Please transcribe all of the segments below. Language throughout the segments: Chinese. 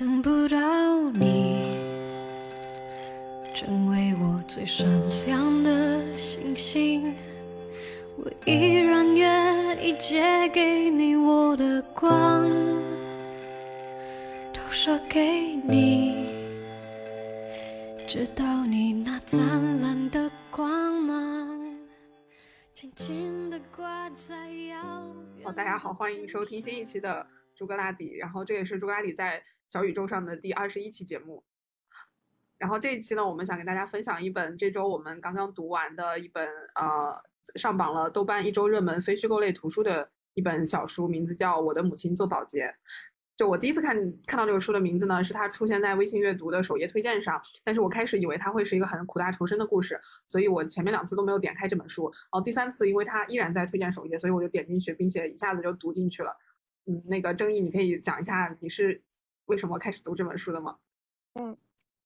等不到你，成为我最闪亮的星星。我依然愿意借给你我的光，都射给你，直到你那灿烂的光芒，轻轻地挂在遥远。大家好，欢迎收听新一期的朱格拉底，然后这也是朱格拉底在小宇宙上的第二十一期节目。然后这一期呢，我们想给大家分享一本这周我们刚刚读完的一本呃上榜了豆瓣一周热门非虚构类图书的一本小书，名字叫《我的母亲做保洁》。就我第一次看看到这个书的名字呢，是它出现在微信阅读的首页推荐上，但是我开始以为它会是一个很苦大仇深的故事，所以我前面两次都没有点开这本书。哦，第三次因为它依然在推荐首页，所以我就点进去，并且一下子就读进去了。嗯，那个正义，你可以讲一下你是为什么开始读这本书的吗？嗯，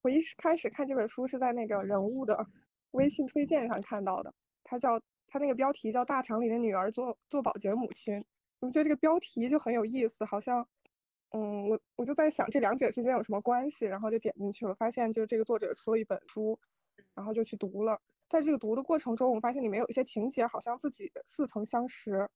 我一开始看这本书是在那个人物的微信推荐上看到的，它叫它那个标题叫《大厂里的女儿做做保洁母亲》，我觉得这个标题就很有意思，好像，嗯，我我就在想这两者之间有什么关系，然后就点进去了，发现就是这个作者出了一本书，然后就去读了，在这个读的过程中，我发现里面有一些情节好像自己似曾相识。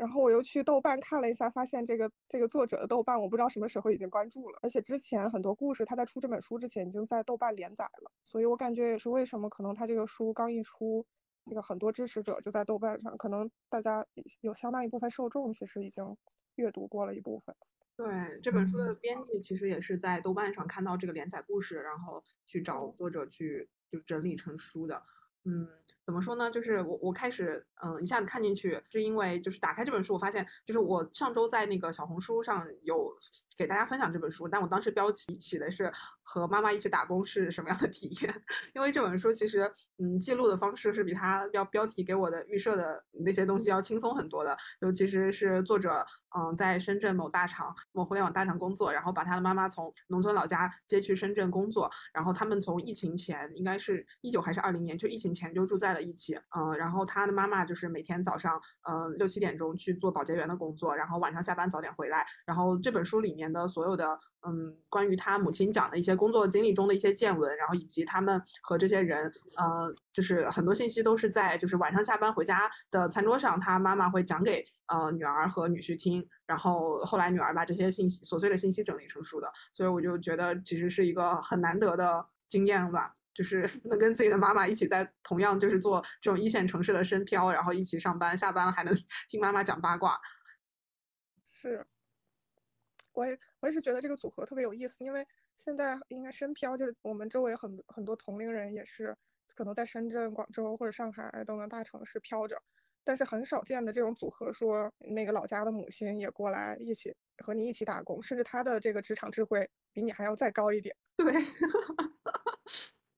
然后我又去豆瓣看了一下，发现这个这个作者的豆瓣我不知道什么时候已经关注了，而且之前很多故事他在出这本书之前已经在豆瓣连载了，所以我感觉也是为什么可能他这个书刚一出，这个很多支持者就在豆瓣上，可能大家有相当一部分受众其实已经阅读过了一部分。对这本书的编辑其实也是在豆瓣上看到这个连载故事，然后去找作者去就整理成书的，嗯。怎么说呢？就是我我开始嗯一下子看进去，是因为就是打开这本书，我发现就是我上周在那个小红书上有给大家分享这本书，但我当时标题起的是和妈妈一起打工是什么样的体验？因为这本书其实嗯记录的方式是比它标标题给我的预设的那些东西要轻松很多的，尤其是作者嗯在深圳某大厂某互联网大厂工作，然后把他的妈妈从农村老家接去深圳工作，然后他们从疫情前应该是一九还是二零年就疫情前就住在了。一起，嗯，然后他的妈妈就是每天早上，嗯，六七点钟去做保洁员的工作，然后晚上下班早点回来。然后这本书里面的所有的，嗯，关于他母亲讲的一些工作经历中的一些见闻，然后以及他们和这些人，呃，就是很多信息都是在就是晚上下班回家的餐桌上，他妈妈会讲给呃女儿和女婿听。然后后来女儿把这些信息琐碎的信息整理成书的，所以我就觉得其实是一个很难得的经验吧。就是 能跟自己的妈妈一起在同样就是做这种一线城市的深漂，然后一起上班，下班了还能 听妈妈讲八卦。是，我也我也是觉得这个组合特别有意思，因为现在应该深漂就是我们周围很很多同龄人也是可能在深圳、广州或者上海等等大城市漂着，但是很少见的这种组合，说那个老家的母亲也过来一起和你一起打工，甚至他的这个职场智慧比你还要再高一点。对。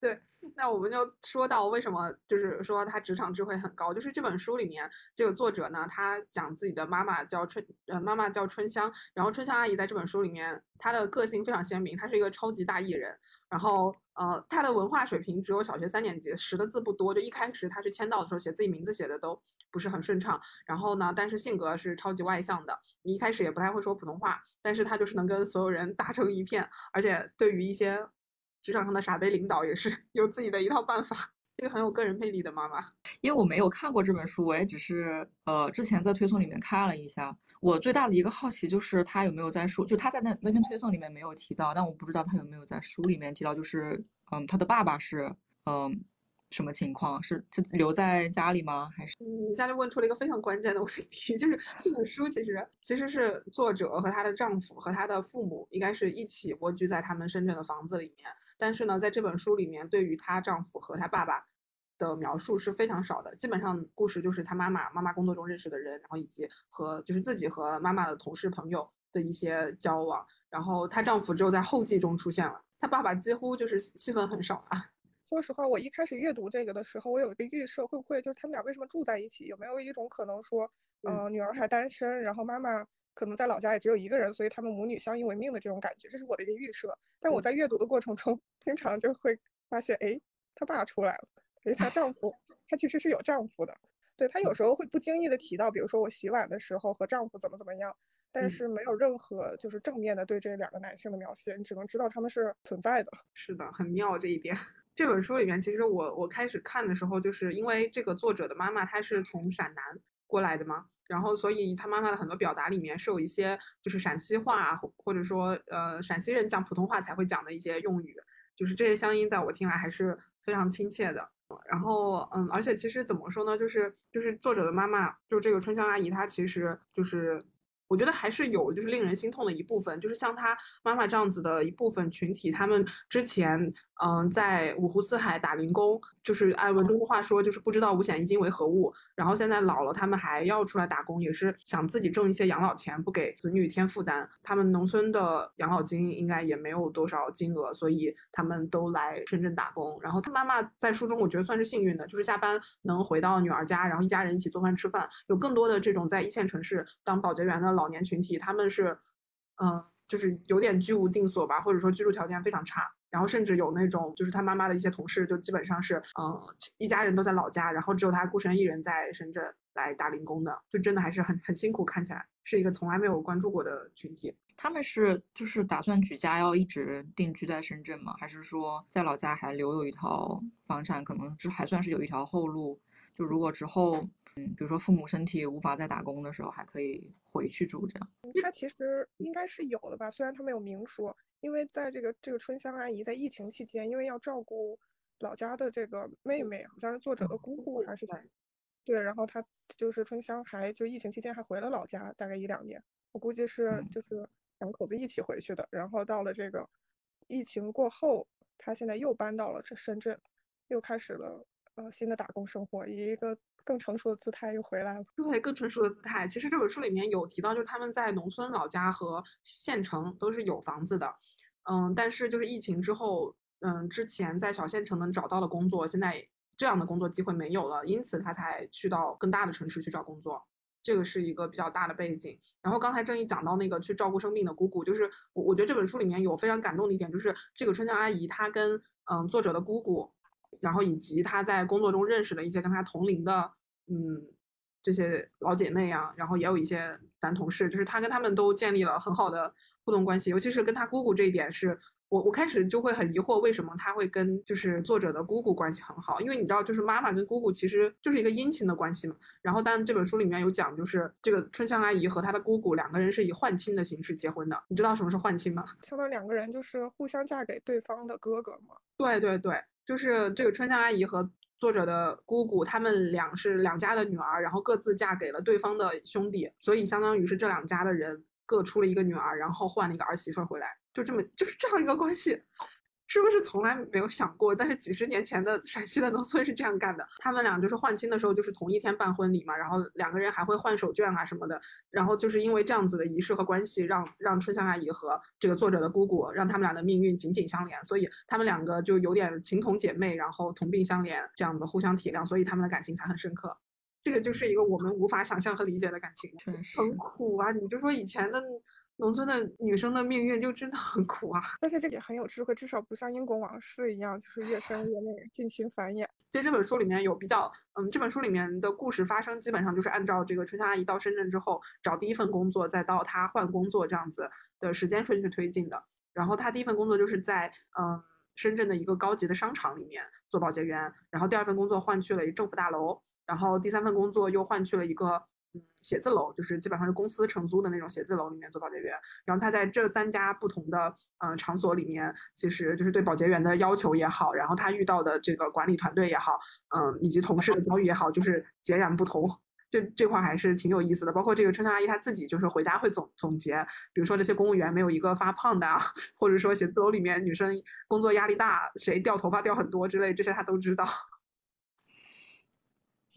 对，那我们就说到为什么，就是说他职场智慧很高。就是这本书里面这个作者呢，他讲自己的妈妈叫春，呃，妈妈叫春香。然后春香阿姨在这本书里面，她的个性非常鲜明，她是一个超级大艺人。然后，呃，她的文化水平只有小学三年级，识的字不多。就一开始她去签到的时候，写自己名字写的都不是很顺畅。然后呢，但是性格是超级外向的。你一开始也不太会说普通话，但是她就是能跟所有人 打成一片，而且对于一些。职场上的傻杯领导也是 有自己的一套办法，这个很有个人魅力的妈妈。因为我没有看过这本书，我也只是呃之前在推送里面看了一下。我最大的一个好奇就是他有没有在书，就他在那那篇推送里面没有提到，但我不知道他有没有在书里面提到，就是嗯他的爸爸是嗯什么情况，是是留在家里吗？还是你一下就问出了一个非常关键的问题，就是 这本书其实其实是作者和她的丈夫和她的父母应该是一起蜗居在他们深圳的房子里面。但是呢，在这本书里面，对于她丈夫和她爸爸的描述是非常少的。基本上故事就是她妈妈、妈妈工作中认识的人，然后以及和就是自己和妈妈的同事朋友的一些交往。然后她丈夫只有在后记中出现了，她爸爸几乎就是戏份很少啊。说实话，我一开始阅读这个的时候，我有一个预设，会不会就是他们俩为什么住在一起？有没有一种可能说，嗯，女儿还单身，然后妈妈？可能在老家也只有一个人，所以他们母女相依为命的这种感觉，这是我的一个预设。但我在阅读的过程中，经常就会发现，哎，她爸出来了，哎，她丈 夫，她其实是有丈夫的。对她有时候会不经意的提到，比如说我洗碗的时候和丈夫怎么怎么样，但嗯是没有任何就是正面的对这两个男性的描写，你只能知道他们是存在的。是的，很妙这一点。这本书里面，其实我我开始看的时候，就是因为这个作者的妈妈她是从陕南过来的嘛，然后所以他妈妈的很多表达里面是有一些就是陕西话，或或者说呃陕西人讲普通话才会讲的一些用语，就是这些乡音在我听来还是非常亲切的。然后嗯，而且其实怎么说呢，就是就是作者的妈妈，就这个春香阿姨，她其实就是。我觉得还是有就是令人心痛的一部分，就是像她妈妈这样子的一部分群体，他们之前嗯在五湖四海打零工，就是按文中的话说，就是不知道五险一金为何物，然后现在老了，他们还要出来打工，也是想自己挣一些养老钱，不给子女添负担。他们农村的养老金应该也没有多少金额，所以他们都来深圳打工。然后他妈妈在书中，我觉得算是幸运的，就是下班能回到女儿家，然后一家人一起做饭吃饭。有更多的这种在一线城市当保洁员的老年群体，他们是，嗯、就是有点居无定所吧，或者说居住条件非常差。然后甚至有那种，就是他妈妈的一些同事，就基本上是，嗯，一家人都在老家，然后只有他孤身一人在深圳来打零工的，就真的还是很很辛苦，看起来是一个从来没有关注过的群体。他们是就是打算举家要一直定居在深圳吗？还是说在老家还留有一套房产，可能是还算是有一条后路？就如果之后，嗯，比如说父母身体无法再打工的时候，还可以回去住这样。他其实应该是有的吧，虽然他没有明说，因为在这个这个春香阿姨在疫情期间，因为要照顾老家的这个妹妹，好像是作者的姑姑还是谁对，然后她就是春香还就疫情期间还回了老家，大概一两年，我估计是嗯。就是两口子一起回去的，然后到了这个疫情过后，她现在又搬到了这深圳，又开始了呃新的打工生活，以一个更成熟的姿态又回来了。对，更成熟的姿态。其实这本书里面有提到，就是他们在农村老家和县城都是有房子的，嗯，但是就是疫情之后，嗯，之前在小县城能找到的工作，现在这样的工作机会没有了，因此他才去到更大的城市去找工作。这个是一个比较大的背景。然后刚才正义讲到那个去照顾生病的姑姑，就是我我觉得这本书里面有非常感动的一点，就是这个春香阿姨她跟嗯作者的姑姑，然后以及他在工作中认识的一些跟他同龄的嗯这些老姐妹啊，然后也有一些男同事，就是他跟他们都建立了很好的互动关系，尤其是跟他姑姑这一点是。我我开始就会很疑惑，为什么他会跟就是作者的姑姑关系很好？因为你知道，就是妈妈跟姑姑其实就是一个姻亲的关系嘛。然后，但这本书里面有讲，就是这个春香阿姨和她的姑姑两个人是以换亲的形式结婚的。你知道什么是换亲吗？相当于两个人就是互相嫁给对方的哥哥嘛。对对对，就是这个春香阿姨和作者的姑姑，他们俩是两家的女儿，然后各自嫁给了对方的兄弟，所以相当于是这两家的人各出了一个女儿，然后换了一个儿媳妇回来，就这么就是这样一个关系。是不是从来没有想过？但是几十年前的陕西的农村是这样干的。他们俩就是换亲的时候，就是同一天办婚礼嘛，然后两个人还会换手绢啊什么的。然后就是因为这样子的仪式和关系，让让春香阿姨和这个作者的姑姑，让他们俩的命运紧紧相连，所以他们两个就有点情同姐妹，然后同病相怜，这样子互相体谅，所以他们的感情才很深刻。这个就是一个我们无法想象和理解的感情，很苦啊！你就说以前的农村的女生的命运就真的很苦啊。但是这也很有智慧，至少不像英国王室一样，就是越生越那个近亲繁衍。其实这本书里面有比较，嗯，这本书里面的故事发生基本上就是按照这个春香阿姨到深圳之后找第一份工作，再到她换工作这样子的时间顺序推进的。然后她第一份工作就是在嗯深圳的一个高级的商场里面做保洁员，然后第二份工作换去了一政府大楼，然后第三份工作又换去了一个写字楼，就是基本上是公司承租的那种写字楼里面做保洁员。然后他在这三家不同的呃场所里面，其实就是对保洁员的要求也好，然后他遇到的这个管理团队也好，嗯，以及同事的遭遇也好，就是截然不同。这这块还是挺有意思的，包括这个春香阿姨她自己就是回家会总总结，比如说这些公务员没有一个发胖的，或者说写字楼里面女生工作压力大，谁掉头发掉很多之类，这些她都知道。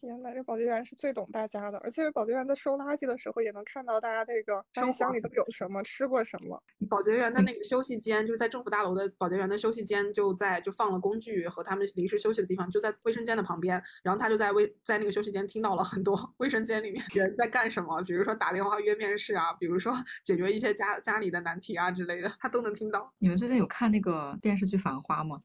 天呐，这保洁员是最懂大家的，而且保洁员在收垃圾的时候也能看到大家这个垃圾箱里都有什么，吃过什么。保洁员的那个休息间，就是在政府大楼的保洁员的休息间，就在就放了工具和他们临时休息的地方，就在卫生间的旁边。然后他就在卫在那个休息间听到了很多卫生间里面人在干什么，比如说打电话约面试啊，比如说解决一些家家里的难题啊之类的，他都能听到。你们最近有看那个电视剧《繁花》吗？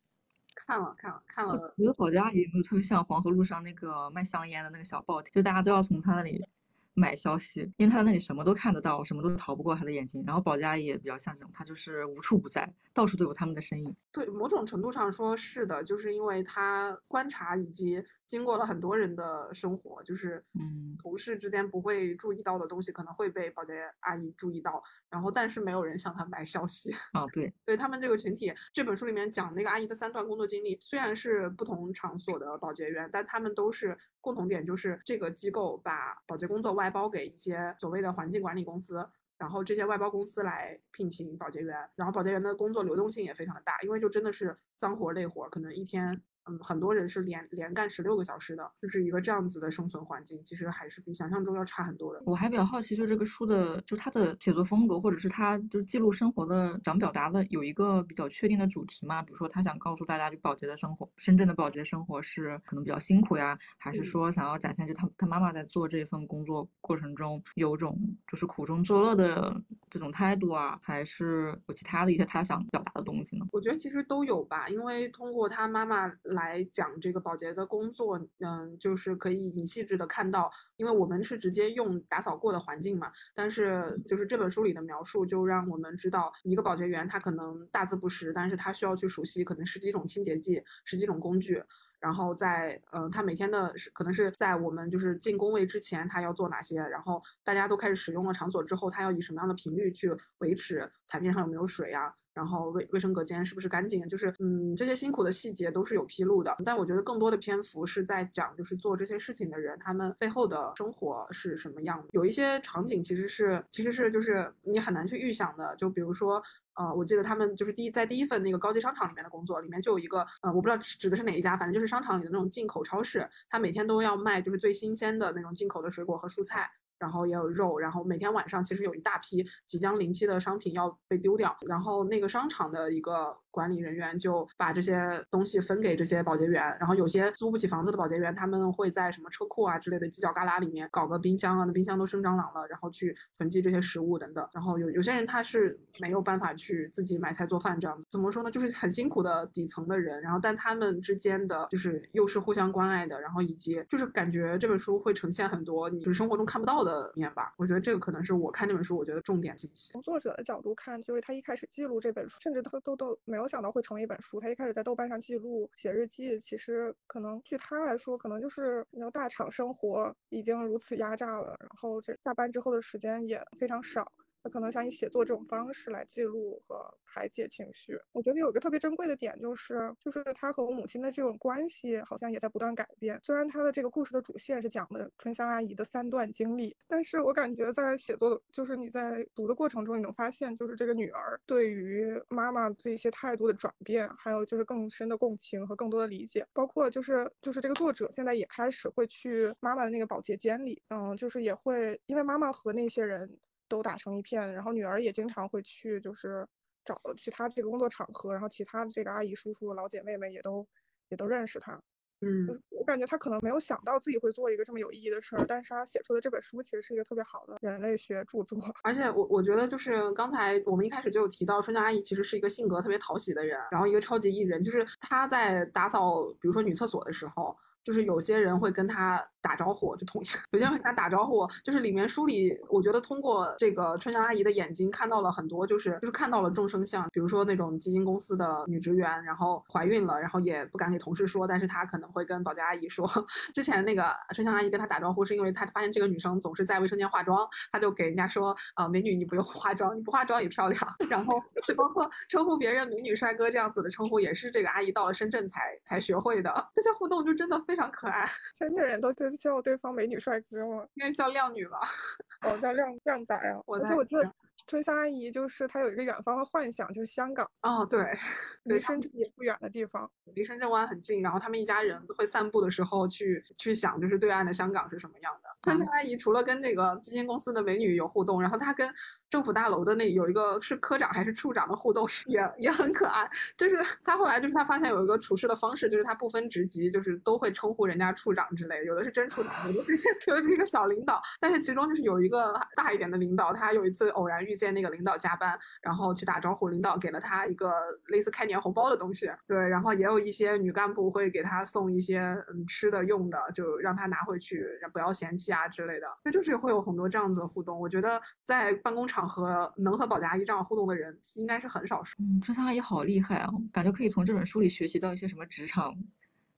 看了看了看了我了，觉得保洁阿姨有没有特别像黄河路上那个卖香烟的那个小报亭，就大家都要从她那里买消息，因为他那里什么都看得到，什么都逃不过他的眼睛。然后保洁阿姨也比较像这种，她就是无处不在，到处都有他们的身影。对，某种程度上说是的，就是因为他观察以及经过了很多人的生活，就是嗯，同事之间不会注意到的东西，可能会被保洁阿姨注意到。然后，但是没有人向他买消息。啊，对，对他们这个群体，这本书里面讲那个阿姨的三段工作经历，虽然是不同场所的保洁员，但他们都是共同点，就是这个机构把保洁工作外包给一些所谓的环境管理公司。然后这些外包公司来聘请保洁员，然后保洁员的工作流动性也非常的大，因为就真的是脏活累活，可能一天。嗯，很多人是连连干十六个小时的，就是一个这样子的生存环境，其实还是比想象中要差很多的。我还比较好奇，就这个书的，就他的写作风格，或者是他就是记录生活的，想表达的有一个比较确定的主题吗？比如说他想告诉大家，就保洁的生活，深圳的保洁生活是可能比较辛苦呀，还是说想要展现就他他妈妈在做这份工作过程中有种就是苦中作乐的这种态度啊，还是有其他的一些他想表达的东西呢？我觉得其实都有吧，因为通过他妈妈。来讲这个保洁的工作，嗯，就是可以你细致的看到，因为我们是直接用打扫过的环境嘛，但是就是这本书里的描述就让我们知道，一个保洁员他可能大字不识，但是他需要去熟悉可能十几种清洁剂、十几种工具，然后在嗯，他每天的可能是在我们就是进工位之前他要做哪些，然后大家都开始使用了场所之后，他要以什么样的频率去维持台面上有没有水呀？然后卫卫生隔间是不是干净？就是嗯，这些辛苦的细节都是有披露的。但我觉得更多的篇幅是在讲，就是做这些事情的人，他们背后的生活是什么样。有一些场景其实是其实是就是你很难去预想的。就比如说，呃，我记得他们就是第一在第一份那个高级商场里面的工作，里面就有一个，呃，我不知道指的是哪一家，反正就是商场里的那种进口超市，他每天都要卖就是最新鲜的那种进口的水果和蔬菜。然后也有肉，然后每天晚上其实有一大批即将临期的商品要被丢掉，然后那个商场的一个。管理人员就把这些东西分给这些保洁员，然后有些租不起房子的保洁员，他们会在什么车库啊之类的犄角旮旯里面搞个冰箱啊，那冰箱都生蟑螂了，然后去囤积这些食物等等。然后有有些人他是没有办法去自己买菜做饭这样子，怎么说呢？就是很辛苦的底层的人，然后但他们之间的就是又是互相关爱的，然后以及就是感觉这本书会呈现很多你就是生活中看不到的面吧。我觉得这个可能是我看这本书我觉得重点信息。从作者的角度看，就是他一开始记录这本书，甚至他都都没有没有想到会成为一本书。他一开始在豆瓣上记录写日记，其实可能据他来说，可能就是那个大厂生活已经如此压榨了，然后这下班之后的时间也非常少。他可能想以写作这种方式来记录和排解情绪。我觉得有一个特别珍贵的点，就是就是他和我母亲的这种关系好像也在不断改变。虽然他的这个故事的主线是讲的春香阿姨的三段经历，但是我感觉在写作，就是你在读的过程中，你能发现，就是这个女儿对于妈妈这些态度的转变，还有就是更深的共情和更多的理解。包括就是就是这个作者现在也开始会去妈妈的那个保洁间里，嗯，就是也会因为妈妈和那些人。都打成一片，然后女儿也经常会去，就是找去她这个工作场合，然后其他的这个阿姨、叔叔、老姐妹们也都也都认识她。嗯，我感觉她可能没有想到自己会做一个这么有意义的事儿，但是她写出的这本书其实是一个特别好的人类学著作。而且我我觉得就是刚才我们一开始就有提到，春江阿姨其实是一个性格特别讨喜的人，然后一个超级艺人，就是她在打扫比如说女厕所的时候，就是有些人会跟她。打招呼就同有些人会跟他打招呼，就是里面书里，我觉得通过这个春香阿姨的眼睛看到了很多，就是就是看到了众生相，比如说那种基金公司的女职员，然后怀孕了，然后也不敢给同事说，但是她可能会跟保洁阿姨说。之前那个春香阿姨跟她打招呼，是因为她发现这个女生总是在卫生间化妆，她就给人家说啊，美女你不用化妆，你不化妆也漂亮。然后就包括称呼别人美女帅哥这样子的称呼，也是这个阿姨到了深圳才才学会的。这些互动就真的非常可爱。深圳人都对。叫对方美女帅哥吗？应该叫靓女吧。哦，叫靓靓仔啊。我我记得春香阿姨就是她有一个远方的幻想，就是香港。哦，对，离深圳也不远的地方，离深圳湾很近。然后他们一家人会散步的时候去去想，就是对岸的香港是什么样的。春香阿姨除了跟那个基金公司的美女有互动，然后她跟政府大楼的那有一个是科长还是处长的互动也也很可爱。就是他后来就是他发现有一个处事的方式，就是他不分职级，就是都会称呼人家处长之类，有的是真处长，有的是 有的是一个小领导。但是其中就是有一个大一点的领导，他有一次偶然遇见那个领导加班，然后去打招呼，领导给了他一个类似开年红包的东西。对，然后也有一些女干部会给他送一些嗯吃的用的，就让他拿回去，不要嫌弃啊之类的。这就是会有很多这样子的互动。我觉得在办公场合能和保洁阿姨这样互动的人，应该是很少数。嗯，春香阿姨好厉害啊，感觉可以从这本书里学习到一些什么职场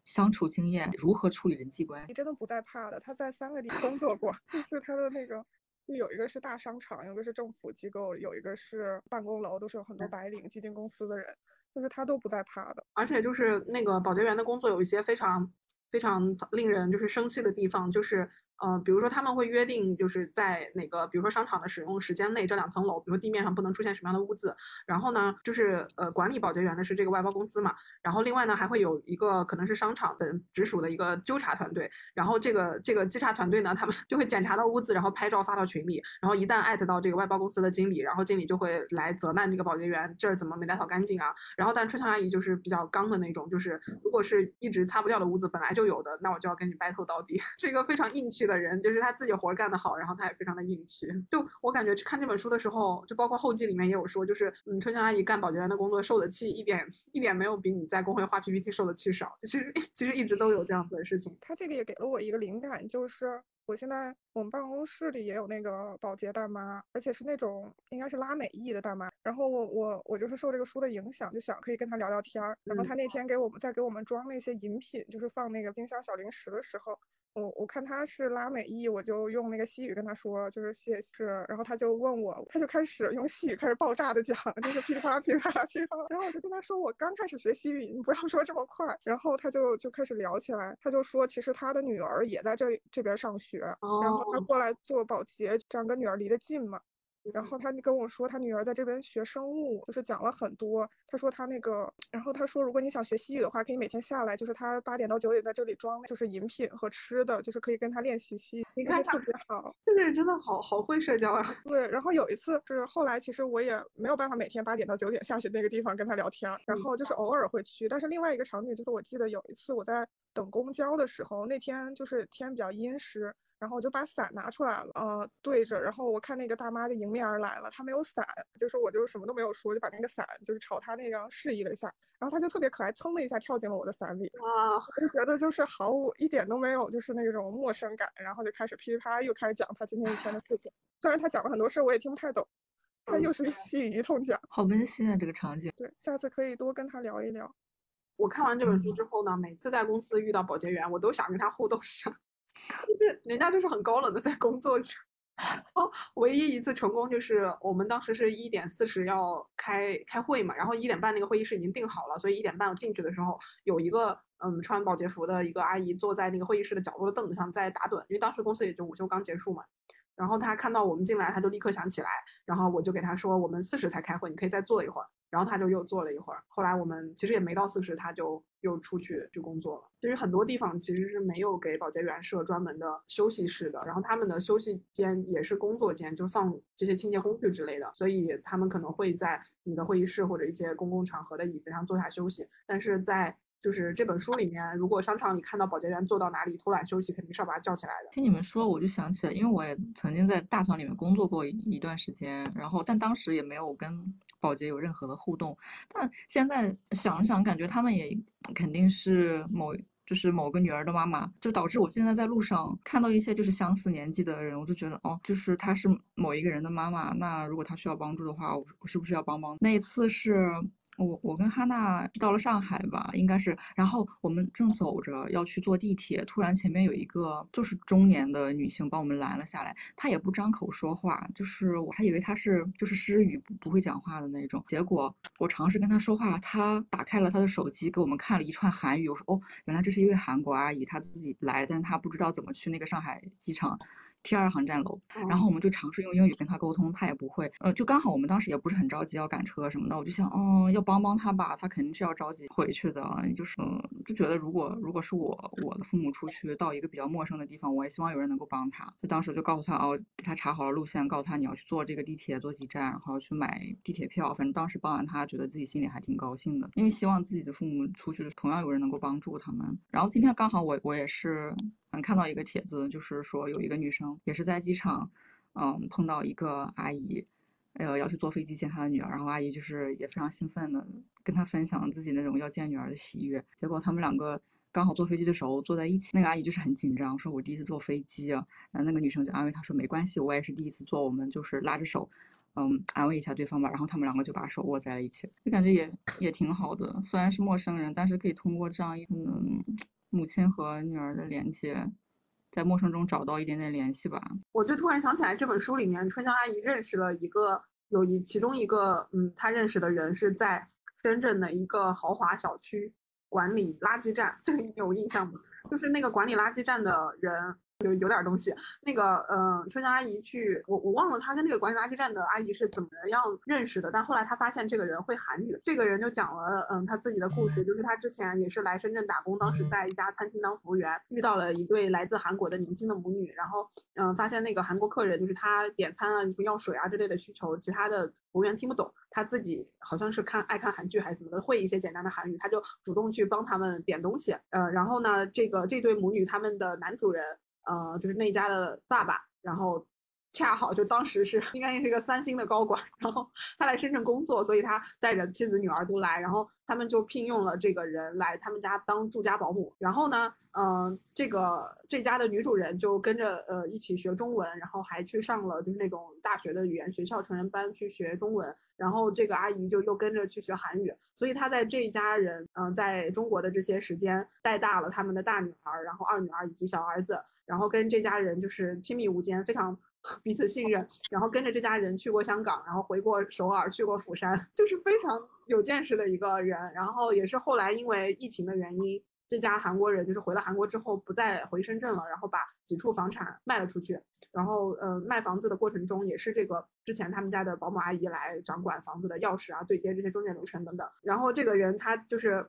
相处经验，如何处理人际关系。你真的不在怕的，他在三个地方工作过，就是他的那个。就有一个是大商场，有一个是政府机构，有一个是办公楼，都是有很多白领基金公司的人，就是他都不在怕的。而且就是那个保洁员的工作有一些非常非常令人就是生气的地方，就是。呃，比如说他们会约定，就是在哪个，比如说商场的使用时间内，这两层楼，比如地面上不能出现什么样的污渍。然后呢，就是呃，管理保洁员的是这个外包公司嘛。然后另外呢，还会有一个可能是商场的直属的一个纠察团队。然后这个这个稽查团队呢，他们就会检查到污渍，然后拍照发到群里。然后一旦艾特到这个外包公司的经理，然后经理就会来责难这个保洁员，这儿怎么没打扫干净啊？然后但春香阿姨就是比较刚的那种，就是如果是一直擦不掉的污渍，本来就有的，那我就要跟你 battle 到底。是一个非常硬气的人，就是他自己。活干得好，然后他也非常的硬气。就我感觉看这本书的时候，就包括后记里面也有说，就是嗯，春香阿姨干保洁员的工作受的气一点一点没有比你在工会画 PPT 受的气少。就其实其实一直都有这样子的事情。他这个也给了我一个灵感，就是我现在我们办公室里也有那个保洁大妈，而且是那种应该是拉美裔的大妈。然后我我我就是受这个书的影响，就想可以跟她聊聊天儿。然后她那天给我们在给我们装那些饮品，就是放那个冰箱小零食的时候。我我看他是拉美裔，我就用那个西语跟他说，就是谢谢。然后他就问我，他就开始用西语开始爆炸的讲，就是噼里啪啦噼里啪啦噼里啪啦。然后我就跟他说，我刚开始学西语，你不要说这么快。然后他就就开始聊起来，他就说，其实他的女儿也在这这边上学，然后他过来做保洁，这样跟女儿离得近嘛。然后他就跟我说，他女儿在这边学生物，就是讲了很多。他说他那个，然后他说，如果你想学西语的话，可以每天下来，就是他八点到九点在这里装，就是饮品和吃的，就是可以跟他练习西语。你看特别好，这个人真的好好会社交啊。对，然后有一次是后来，其实我也没有办法每天八点到九点下去那个地方跟他聊天，然后就是偶尔会去。但是另外一个场景就是，我记得有一次我在等公交的时候，那天就是天比较阴湿。然后我就把伞拿出来了，呃，对着，然后我看那个大妈就迎面而来了，她没有伞，就是我就什么都没有说，就把那个伞就是朝她那样示意了一下，然后她就特别可爱，噌的一下跳进了我的伞里，啊，我就觉得就是毫无一点都没有就是那种陌生感，然后就开始噼里啪啦又开始讲她今天一天的事情，虽然她讲了很多事我也听不太懂，她又是细语一通讲，好温馨啊这个场景，对，下次可以多跟她聊一聊。我看完这本书之后呢，每次在公司遇到保洁员，我都想跟他互动一下。就是人家就是很高冷的在工作着，哦，唯一一次成功就是我们当时是一点四十要开开会嘛，然后一点半那个会议室已经定好了，所以一点半我进去的时候，有一个嗯穿保洁服的一个阿姨坐在那个会议室的角落的凳子上在打盹，因为当时公司也就午休刚结束嘛。然后他看到我们进来，他就立刻想起来，然后我就给他说，我们四十才开会，你可以再坐一会儿。然后他就又坐了一会儿。后来我们其实也没到四十，他就又出去去工作了。其实很多地方其实是没有给保洁员设专门的休息室的，然后他们的休息间也是工作间，就放这些清洁工具之类的，所以他们可能会在你的会议室或者一些公共场合的椅子上坐下休息，但是在。就是这本书里面，如果商场里看到保洁员坐到哪里偷懒休息，肯定是要把他叫起来的。听你们说，我就想起来，因为我也曾经在大厂里面工作过一段时间，然后但当时也没有跟保洁有任何的互动。但现在想想，感觉他们也肯定是某就是某个女儿的妈妈，就导致我现在在路上看到一些就是相似年纪的人，我就觉得哦，就是她是某一个人的妈妈。那如果她需要帮助的话，我是不是要帮帮？那一次是。我我跟哈娜到了上海吧，应该是，然后我们正走着要去坐地铁，突然前面有一个就是中年的女性把我们拦了下来，她也不张口说话，就是我还以为她是就是失语不不会讲话的那种，结果我尝试跟她说话，她打开了她的手机给我们看了一串韩语，我说哦，原来这是一位韩国阿姨，她自己来，但是她不知道怎么去那个上海机场。T 二航站楼，然后我们就尝试用英语跟他沟通，他也不会，呃，就刚好我们当时也不是很着急要赶车什么的，我就想，哦，要帮帮他吧，他肯定是要着急回去的，就是，就觉得如果如果是我我的父母出去到一个比较陌生的地方，我也希望有人能够帮他，就当时就告诉他，哦，给他查好了路线，告诉他你要去坐这个地铁，坐几站，然后去买地铁票，反正当时帮完他，觉得自己心里还挺高兴的，因为希望自己的父母出去同样有人能够帮助他们。然后今天刚好我我也是。嗯，看到一个帖子，就是说有一个女生也是在机场，嗯，碰到一个阿姨，呃，要去坐飞机见她的女儿，然后阿姨就是也非常兴奋的跟她分享自己那种要见女儿的喜悦。结果他们两个刚好坐飞机的时候坐在一起，那个阿姨就是很紧张，说我第一次坐飞机啊。然后那个女生就安慰她说没关系，我也是第一次坐，我们就是拉着手，嗯，安慰一下对方吧。然后他们两个就把手握在了一起，就感觉也也挺好的。虽然是陌生人，但是可以通过这样一嗯。母亲和女儿的连接，在陌生中找到一点点联系吧。我就突然想起来，这本书里面春香阿姨认识了一个有一其中一个，嗯，她认识的人是在深圳的一个豪华小区管理垃圾站，这个你有印象吗？就是那个管理垃圾站的人。有有点东西，那个，嗯，春香阿姨去，我我忘了她跟那个管理垃圾站的阿姨是怎么样认识的，但后来她发现这个人会韩语，这个人就讲了，嗯，他自己的故事，就是他之前也是来深圳打工，当时在一家餐厅当服务员，遇到了一对来自韩国的年轻的母女，然后，嗯，发现那个韩国客人就是他点餐啊、要水啊之类的需求，其他的服务员听不懂，他自己好像是看爱看韩剧还是怎么的，会一些简单的韩语，他就主动去帮他们点东西，呃，然后呢，这个这对母女他们的男主人。呃，就是那家的爸爸，然后恰好就当时是应该也是一个三星的高管，然后他来深圳工作，所以他带着妻子女儿都来，然后他们就聘用了这个人来他们家当住家保姆。然后呢，嗯，这个这家的女主人就跟着呃一起学中文，然后还去上了就是那种大学的语言学校成人班去学中文。然后这个阿姨就又跟着去学韩语，所以她在这一家人嗯在中国的这些时间带大了他们的大女儿，然后二女儿以及小儿子。然后跟这家人就是亲密无间，非常 彼此信任。然后跟着这家人去过香港，然后回过首尔，去过釜山，就是非常有见识的一个人。然后也是后来因为疫情的原因，这家韩国人就是回了韩国之后不再回深圳了，然后把几处房产卖了出去。然后呃卖房子的过程中，也是这个之前他们家的保姆阿姨来掌管房子的钥匙啊、对接这些中介流程等等。然后这个人他就是。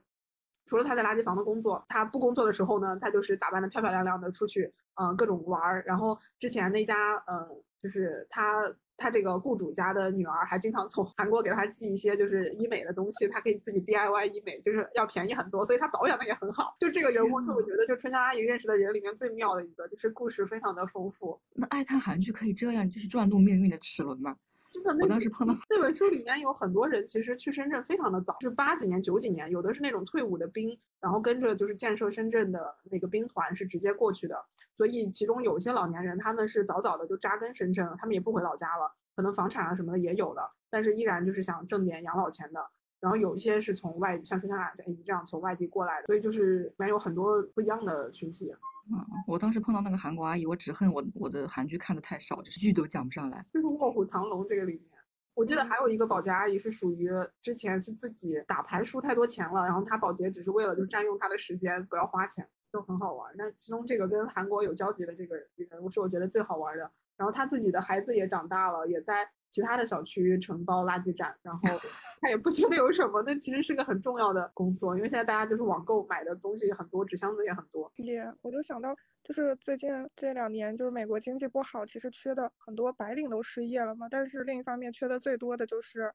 除了他在垃圾房的工作，他不工作的时候呢，他就是打扮的漂漂亮亮的出去，嗯，各种玩儿。然后之前那家，嗯，就是他他这个雇主家的女儿还经常从韩国给他寄一些就是医美的东西，他可以自己 DIY 医美，就是要便宜很多，所以他保养的也很好。就这个人物是我觉得就春香阿姨认识的人里面最妙的一个，就是故事非常的丰富。那爱看韩剧可以这样，就是转动命运的齿轮吗？真的，我当时碰到那本书里面有很多人，其实去深圳非常的早，是八几年、九几年，有的是那种退伍的兵，然后跟着就是建设深圳的那个兵团是直接过去的，所以其中有些老年人他们是早早的就扎根深圳了，他们也不回老家了，可能房产啊什么的也有的，但是依然就是想挣点养老钱的。然后有一些是从外，像春香阿姨这样从外地过来的，所以就是里面有很多不一样的群体。嗯，我当时碰到那个韩国阿姨，我只恨我我的韩剧看的太少，就是剧都讲不上来。就是《卧虎藏龙》这个里面，我记得还有一个保洁阿姨是属于之前是自己打牌输太多钱了，然后她保洁只是为了就占用她的时间，不要花钱，就很好玩。那其中这个跟韩国有交集的这个人我是我觉得最好玩的。然后他自己的孩子也长大了，也在。其他的小区承包垃圾站，然后 他也不觉得有什么，那其实是个很重要的工作，因为现在大家就是网购买的东西很多，纸箱子也很多。对，我就想到，就是最近这两年，就是美国经济不好，其实缺的很多白领都失业了嘛。但是另一方面，缺的最多的就是。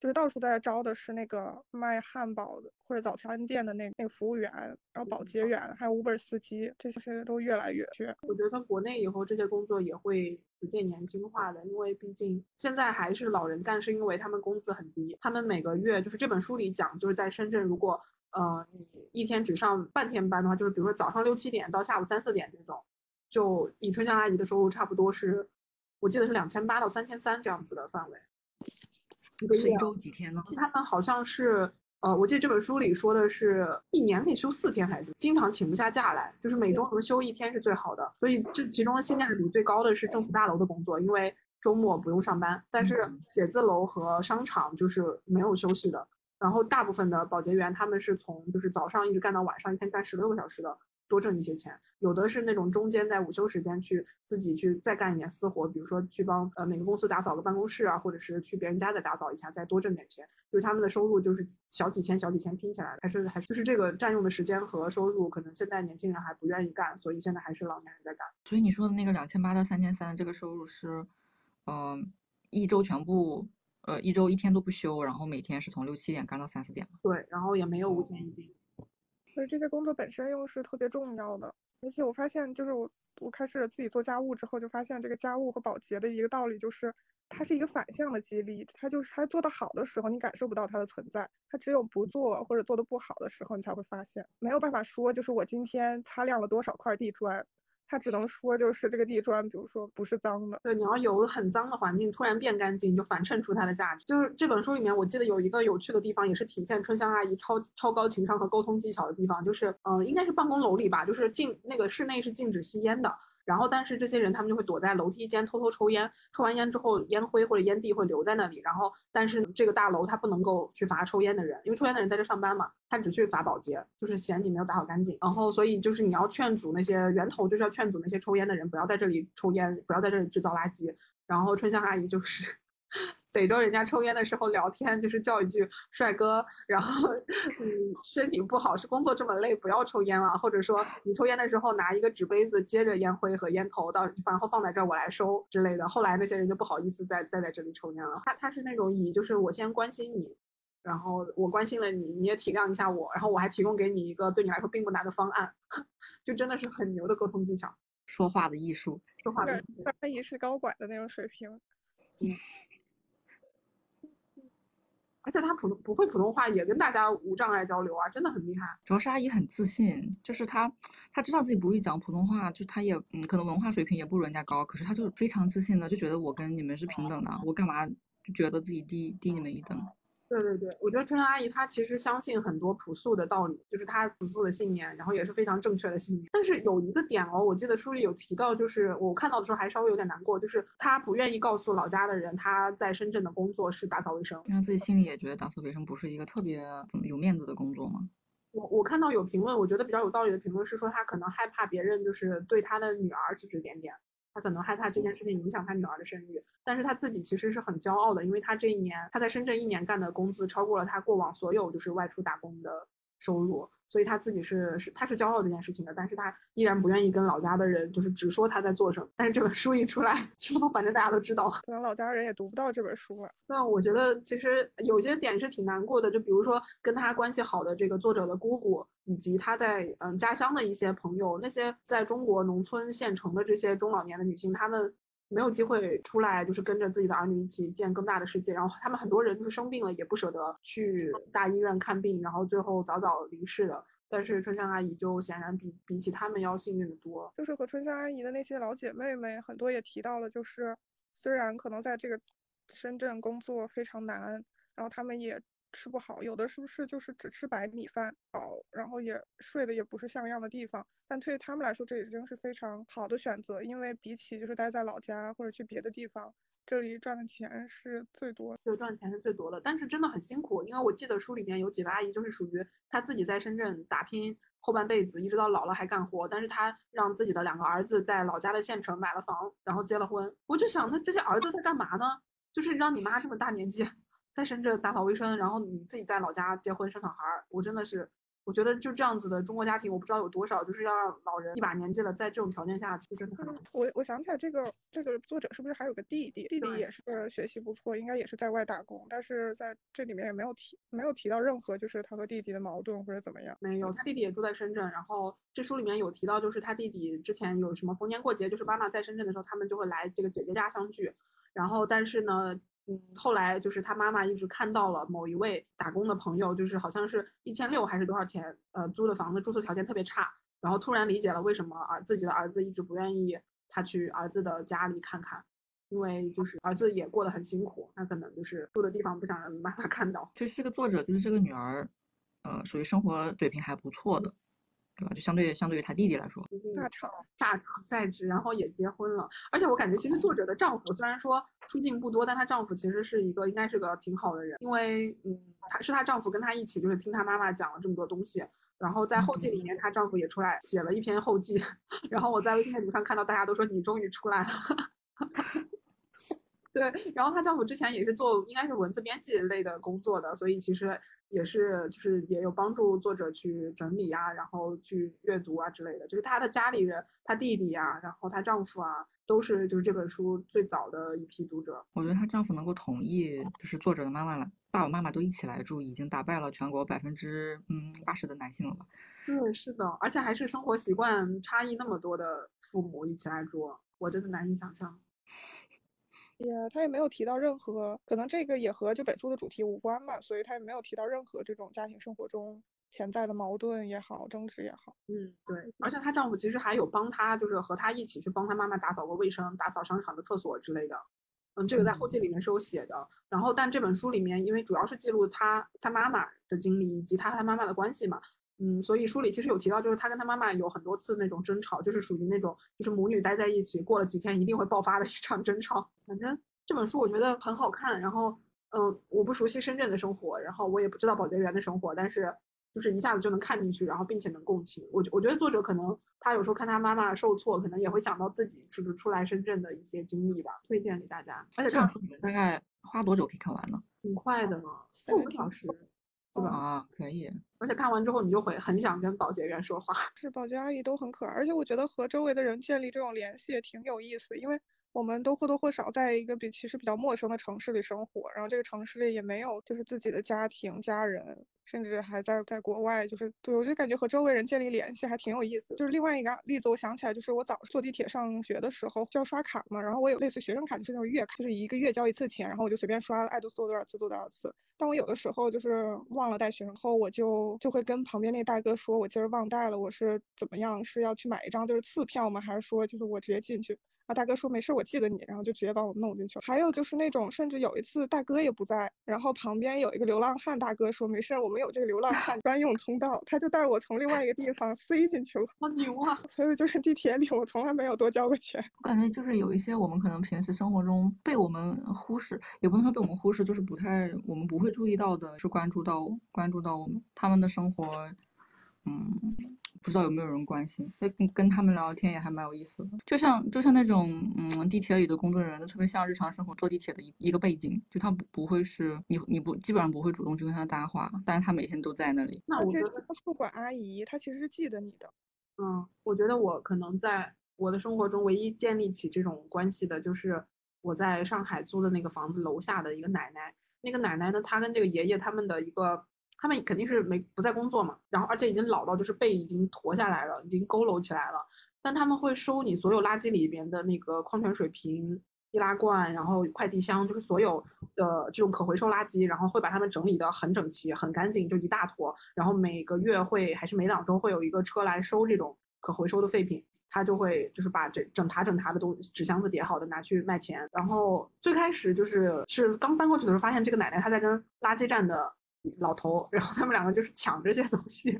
就是到处在招的是那个卖汉堡的或者早餐店的那那个服务员，然后保洁员，还有 Uber 司机，这些都越来越缺。我觉得国内以后这些工作也会逐渐年轻化的，因为毕竟现在还是老人干，是因为他们工资很低，他们每个月就是这本书里讲，就是在深圳，如果呃你一天只上半天班的话，就是比如说早上六七点到下午三四点这种，就以春香阿姨的收入差不多是，我记得是两千八到三千三这样子的范围。是一周几天呢？他们好像是，呃，我记得这本书里说的是一年可以休四天，孩子经常请不下假来，就是每周能休一天是最好的。所以这其中的性价比最高的是政府大楼的工作，因为周末不用上班。但是写字楼和商场就是没有休息的。然后大部分的保洁员他们是从就是早上一直干到晚上，一天干十六个小时的，多挣一些钱，有的是那种中间在午休时间去自己去再干一点私活，比如说去帮呃哪个公司打扫个办公室啊，或者是去别人家再打扫一下，再多挣点钱。就是他们的收入就是小几千小几千拼起来的，还是还是就是这个占用的时间和收入，可能现在年轻人还不愿意干，所以现在还是老年人在干。所以你说的那个两千八到三千三这个收入是，嗯，一周全部。呃，一周一天都不休，然后每天是从六七点干到三四点对，然后也没有五险一金。所以这些工作本身又是特别重要的。而且我发现，就是我我开始自己做家务之后，就发现这个家务和保洁的一个道理就是，它是一个反向的激励。它就是它做的好的时候，你感受不到它的存在；它只有不做或者做的不好的时候，你才会发现。没有办法说，就是我今天擦亮了多少块地砖。他只能说，就是这个地砖，比如说不是脏的。对，你要有很脏的环境，突然变干净，就反衬出它的价值。就是这本书里面，我记得有一个有趣的地方，也是体现春香阿姨超超高情商和沟通技巧的地方，就是，嗯，应该是办公楼里吧，就是禁那个室内是禁止吸烟的。然后，但是这些人他们就会躲在楼梯间偷偷抽烟，抽完烟之后，烟灰或者烟蒂会留在那里。然后，但是这个大楼它不能够去罚抽烟的人，因为抽烟的人在这上班嘛，他只去罚保洁，就是嫌你没有打扫干净。然后，所以就是你要劝阻那些源头，就是要劝阻那些抽烟的人不要在这里抽烟，不要在这里制造垃圾。然后，春香阿姨就是。逮着人家抽烟的时候聊天，就是叫一句“帅哥”，然后 嗯，身体不好，是工作这么累，不要抽烟了。或者说你抽烟的时候拿一个纸杯子接着烟灰和烟头，到然后放在这儿我来收之类的。后来那些人就不好意思再再在这里抽烟了。他他是那种以就是我先关心你，然后我关心了你，你也体谅一下我，然后我还提供给你一个对你来说并不难的方案，就真的是很牛的沟通技巧，说话的艺术，说话的艺术，他也是高管的那种水平，嗯。而且他普通不会普通话，也跟大家无障碍交流啊，真的很厉害。主要是阿姨很自信，就是她，她知道自己不会讲普通话，就她也嗯，可能文化水平也不如人家高，可是她就非常自信的，就觉得我跟你们是平等的，我干嘛就觉得自己低低你们一等。对对对，我觉得春香阿姨她其实相信很多朴素的道理，就是她朴素的信念，然后也是非常正确的信念。但是有一个点哦，我记得书里有提到，就是我看到的时候还稍微有点难过，就是她不愿意告诉老家的人她在深圳的工作是打扫卫生，因为自己心里也觉得打扫卫生不是一个特别怎么有面子的工作嘛？我我看到有评论，我觉得比较有道理的评论是说，她可能害怕别人就是对她的女儿指指点点。他可能害怕这件事情影响他女儿的声誉，但是他自己其实是很骄傲的，因为他这一年他在深圳一年干的工资超过了他过往所有就是外出打工的收入。所以他自己是是他是骄傲这件事情的，但是他依然不愿意跟老家的人就是直说他在做什么。但是这本书一出来之后，反正大家都知道，可能老家人也读不到这本书了。那我觉得其实有些点是挺难过的，就比如说跟他关系好的这个作者的姑姑，以及他在嗯家乡的一些朋友，那些在中国农村县城的这些中老年的女性，她们。没有机会出来，就是跟着自己的儿女一起见更大的世界。然后他们很多人就是生病了，也不舍得去大医院看病，然后最后早早离世的。但是春香阿姨就显然比比起他们要幸运的多。就是和春香阿姨的那些老姐妹们，很多也提到了，就是虽然可能在这个深圳工作非常难，然后他们也。吃不好，有的是不是就是只吃白米饭饱，然后也睡的也不是像样的地方，但对于他们来说，这已经是非常好的选择，因为比起就是待在老家或者去别的地方，这里赚的钱是最多，就赚的钱是最多的，但是真的很辛苦，因为我记得书里面有几个阿姨就是属于她自己在深圳打拼后半辈子，一直到老了还干活，但是她让自己的两个儿子在老家的县城买了房，然后结了婚，我就想，那这些儿子在干嘛呢？就是让你妈这么大年纪。在深圳打扫卫生，然后你自己在老家结婚生小孩儿，我真的是，我觉得就这样子的中国家庭，我不知道有多少，就是要让老人一把年纪了，在这种条件下去，真的很。我我想起来，这个这个作者是不是还有个弟弟？弟弟也是学习不错，应该也是在外打工，但是在这里面也没有提，没有提到任何就是他和弟弟的矛盾或者怎么样。没有，他弟弟也住在深圳，然后这书里面有提到，就是他弟弟之前有什么逢年过节，就是妈妈在深圳的时候，他们就会来这个姐姐家相聚，然后但是呢。嗯，后来就是他妈妈一直看到了某一位打工的朋友，就是好像是一千六还是多少钱，呃，租的房子住宿条件特别差，然后突然理解了为什么儿自己的儿子一直不愿意他去儿子的家里看看，因为就是儿子也过得很辛苦，他可能就是住的地方不想让妈妈看到。其实这个作者就是这个女儿，呃，属于生活水平还不错的。对吧？就相对相对于他弟弟来说，大厂大厂 在职，然后也结婚了。而且我感觉，其实作者的丈夫虽然说出镜不多，但她丈夫其实是一个应该是个挺好的人。因为，嗯，她是她丈夫跟她一起，就是听她妈妈讲了这么多东西。然后在后记里面，她丈夫也出来写了一篇后记，然后我在微信读上看到大家都说你终于出来了。对，然后她丈夫之前也是做应该是文字编辑类的工作的，所以其实也是就是也有帮助作者去整理啊，然后去阅读啊之类的。就是她的家里人，她弟弟呀，然后她丈夫啊，都是就是这本书最早的一批读者。我觉得她丈夫能够同意，就是作者的妈妈了，爸爸妈妈都一起来住，已经打败了全国百分之嗯八十的男性了吧？对，是的，而且还是生活习惯差异那么多的父母一起来住，我真的难以想象。也，他也没有提到任何，可能这个也和这本书的主题无关吧，所以他也没有提到任何这种家庭生活中潜在的矛盾也好，争执也好。嗯，对，而且她丈夫其实还有帮她，就是和她一起去帮她妈妈打扫过卫生，打扫商场的厕所之类的。嗯，这个在后记里面是有写的。然后，但这本书里面，因为主要是记录她她妈妈的经历以及她和她妈妈的关系嘛，嗯，所以书里其实有提到，就是他跟他妈妈有很多次那种争吵，就是属于那种就是母女待在一起，过了几天一定会爆发的一场争吵。反正这本书我觉得很好看。然后，嗯，我不熟悉深圳的生活，然后我也不知道保洁员的生活，但是就是一下子就能看进去，然后并且能共情。我我觉得作者可能他有时候看他妈妈受挫，可能也会想到自己就是出来深圳的一些经历吧，推荐给大家。而且这本书你们大概花多久可以看完呢？挺快的，四五个小时，对吧？啊，可以。而且看完之后你就会很想跟保洁员说话。是保洁阿姨都很可爱，而且我觉得和周围的人建立这种联系也挺有意思，因为我们都或多或少在一个比其实比较陌生的城市里生活，然后这个城市里也没有就是自己的家庭、家人，甚至还在在国外，就是对我就感觉和周围人建立联系还挺有意思。就是另外一个例子，我想起来，就是我早坐地铁上学的时候需要刷卡嘛，然后我有类似学生卡，就是那种月卡，就是一个月交一次钱，然后我就随便刷，爱多做多少次做多少次。但我有的时候就是忘了带学生后，我就就会跟旁边那大哥说，我今儿忘带了，我是怎么样，是要去买一张就是次票吗？还是说就是我直接进去？啊，大哥说没事，我记得你，然后就直接把我弄进去了。还有就是那种，甚至有一次大哥也不在，然后旁边有一个流浪汉大哥说没事，我们有这个流浪汉专用通道，他就带我从另外一个地方飞进去了。好牛啊！所以就是地铁里我从来没有多交过钱。我感觉就是有一些我们可能平时生活中被我们忽视，也不能说被我们忽视，就是不太我们不会注意到的，是关注到关注到我们他们的生活，嗯，不知道有没有人关心，所以跟跟他们聊天也还蛮有意思的。就像就像那种嗯地铁里的工作人员，特别像日常生活坐地铁的一一个背景，就他不不会是你你不基本上不会主动去跟他搭话，但是他每天都在那里。而且那我觉得，这个宿管阿姨她其实是记得你的。嗯，我觉得我可能在我的生活中唯一建立起这种关系的，就是我在上海租的那个房子楼下的一个奶奶。那个奶奶呢，她跟这个爷爷他们的一个，他们肯定是没不在工作嘛，然后而且已经老到就是背已经驼下来了，已经佝偻起来了。但他们会收你所有垃圾里边的那个矿泉水瓶、易拉罐，然后快递箱，就是所有的这种可回收垃圾，然后会把它们整理得很整齐、很干净，就一大坨。然后每个月会还是每两周会有一个车来收这种可回收的废品。他就会就是把这整沓整沓的东纸箱子叠好的拿去卖钱。然后最开始就是是刚搬过去的时候，发现这个奶奶她在跟垃圾站的老头，然后他们两个就是抢这些东西。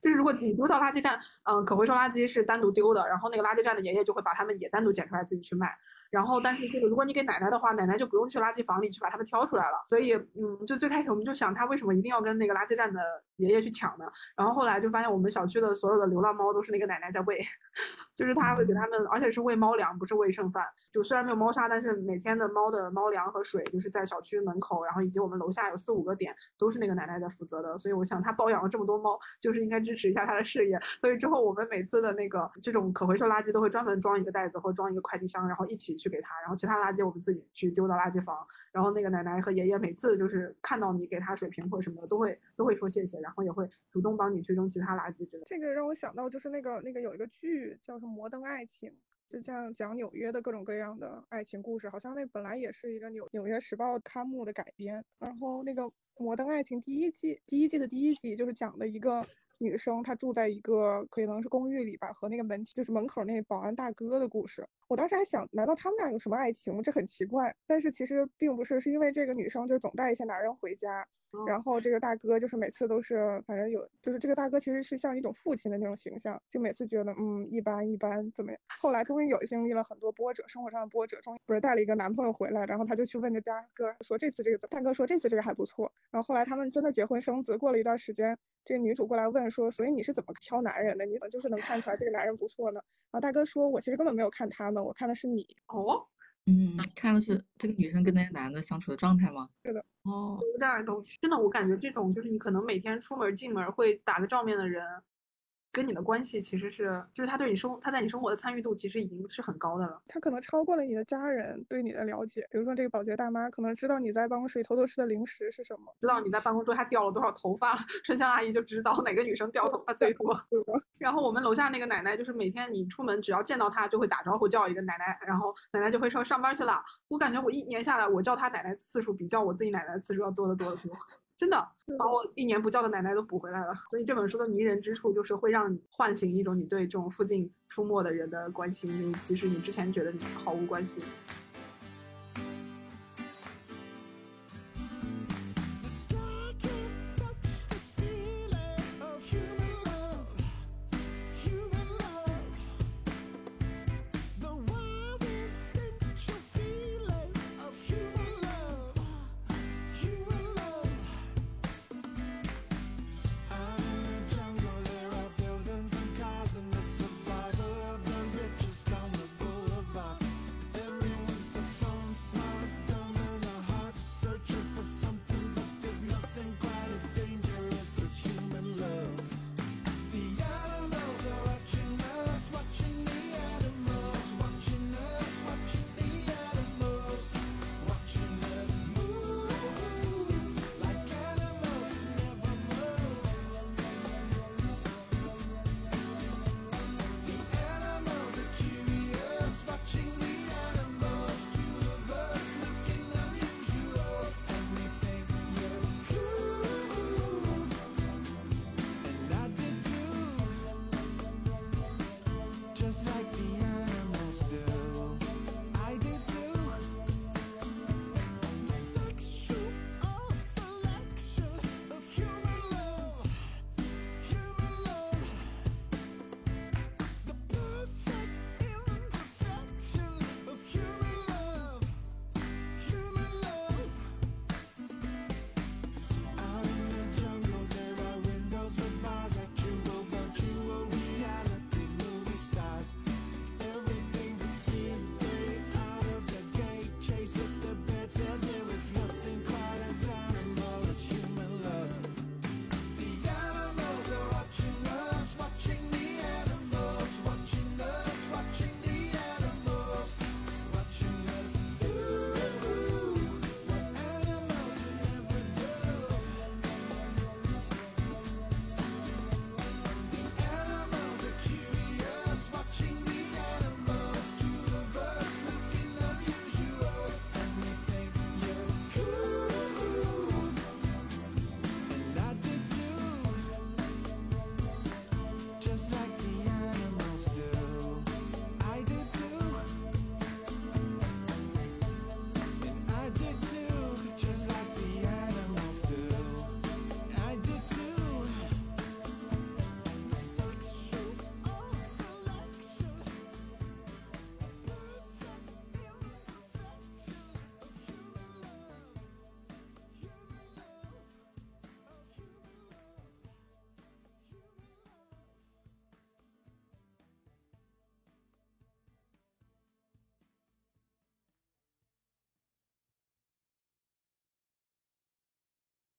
就是如果你丢到垃圾站，嗯，可回收垃圾是单独丢的，然后那个垃圾站的爷爷就会把他们也单独捡出来自己去卖。然后，但是这个如果你给奶奶的话，奶奶就不用去垃圾房里去把它们挑出来了。所以，嗯，就最开始我们就想，他为什么一定要跟那个垃圾站的爷爷去抢的？然后后来就发现，我们小区的所有的流浪猫都是那个奶奶在喂，就是他会给他们，而且是喂猫粮，不是喂剩饭。就虽然没有猫砂，但是每天的猫的猫粮和水就是在小区门口，然后以及我们楼下有四五个点都是那个奶奶在负责的。所以我想，他包养了这么多猫，就是应该支持一下他的事业。所以之后我们每次的那个这种可回收垃圾都会专门装一个袋子或装一个快递箱，然后一起去给他，然后其他垃圾我们自己去丢到垃圾房。然后那个奶奶和爷爷每次就是看到你给他水瓶或者什么的，都会都会说谢谢，然后也会主动帮你去扔其他垃圾之类的。这个让我想到就是那个那个有一个剧叫什么《摩登爱情》，就这样讲纽约的各种各样的爱情故事，好像那本来也是一个纽纽约时报刊物的改编。然后那个《摩登爱情》第一季第一季的第一集就是讲的一个女生，她住在一个可能是公寓里吧，和那个门就是门口那保安大哥的故事。我我当时还想，难道他们俩有什么爱情？这很奇怪。但是其实并不是，是因为这个女生就总带一些男人回家，然后这个大哥就是每次都是，反正有，就是这个大哥其实是像一种父亲的那种形象，就每次觉得嗯一般一般怎么样。后来终于有经历了很多波折，生活上的波折，终于不是带了一个男朋友回来，然后他就去问这大哥说这次这个怎么？大哥说这次这个还不错。然后后来他们真的结婚生子，过了一段时间，这个女主过来问说，所以你是怎么挑男人的？你怎么就是能看出来这个男人不错呢？然后大哥说，我其实根本没有看他们，我看的是你。哦，嗯，看的是这个女生跟那个男的相处的状态吗？是的。哦，有点东西。真的，我感觉这种就是你可能每天出门进门会打个照面的人。跟你的关系其实是，就是他对你生，他在你生活的参与度其实已经是很高的了。他可能超过了你的家人对你的了解，比如说这个保洁大妈可能知道你在办公室里偷偷吃的零食是什么，知道你在办公桌下掉了多少头发，春香阿姨就知道哪个女生掉头发最多。然后我们楼下那个奶奶就是每天你出门只要见到她就会打招呼叫一个奶奶，然后奶奶就会说上班去了。我感觉我一年下来我叫她奶奶次数比叫我自己奶奶次数要多得多得多。真的把我一年不叫的奶奶都补回来了，所以这本书的迷人之处就是会让你唤醒一种你对这种附近出没的人的关心，即使你之前觉得你毫无关系。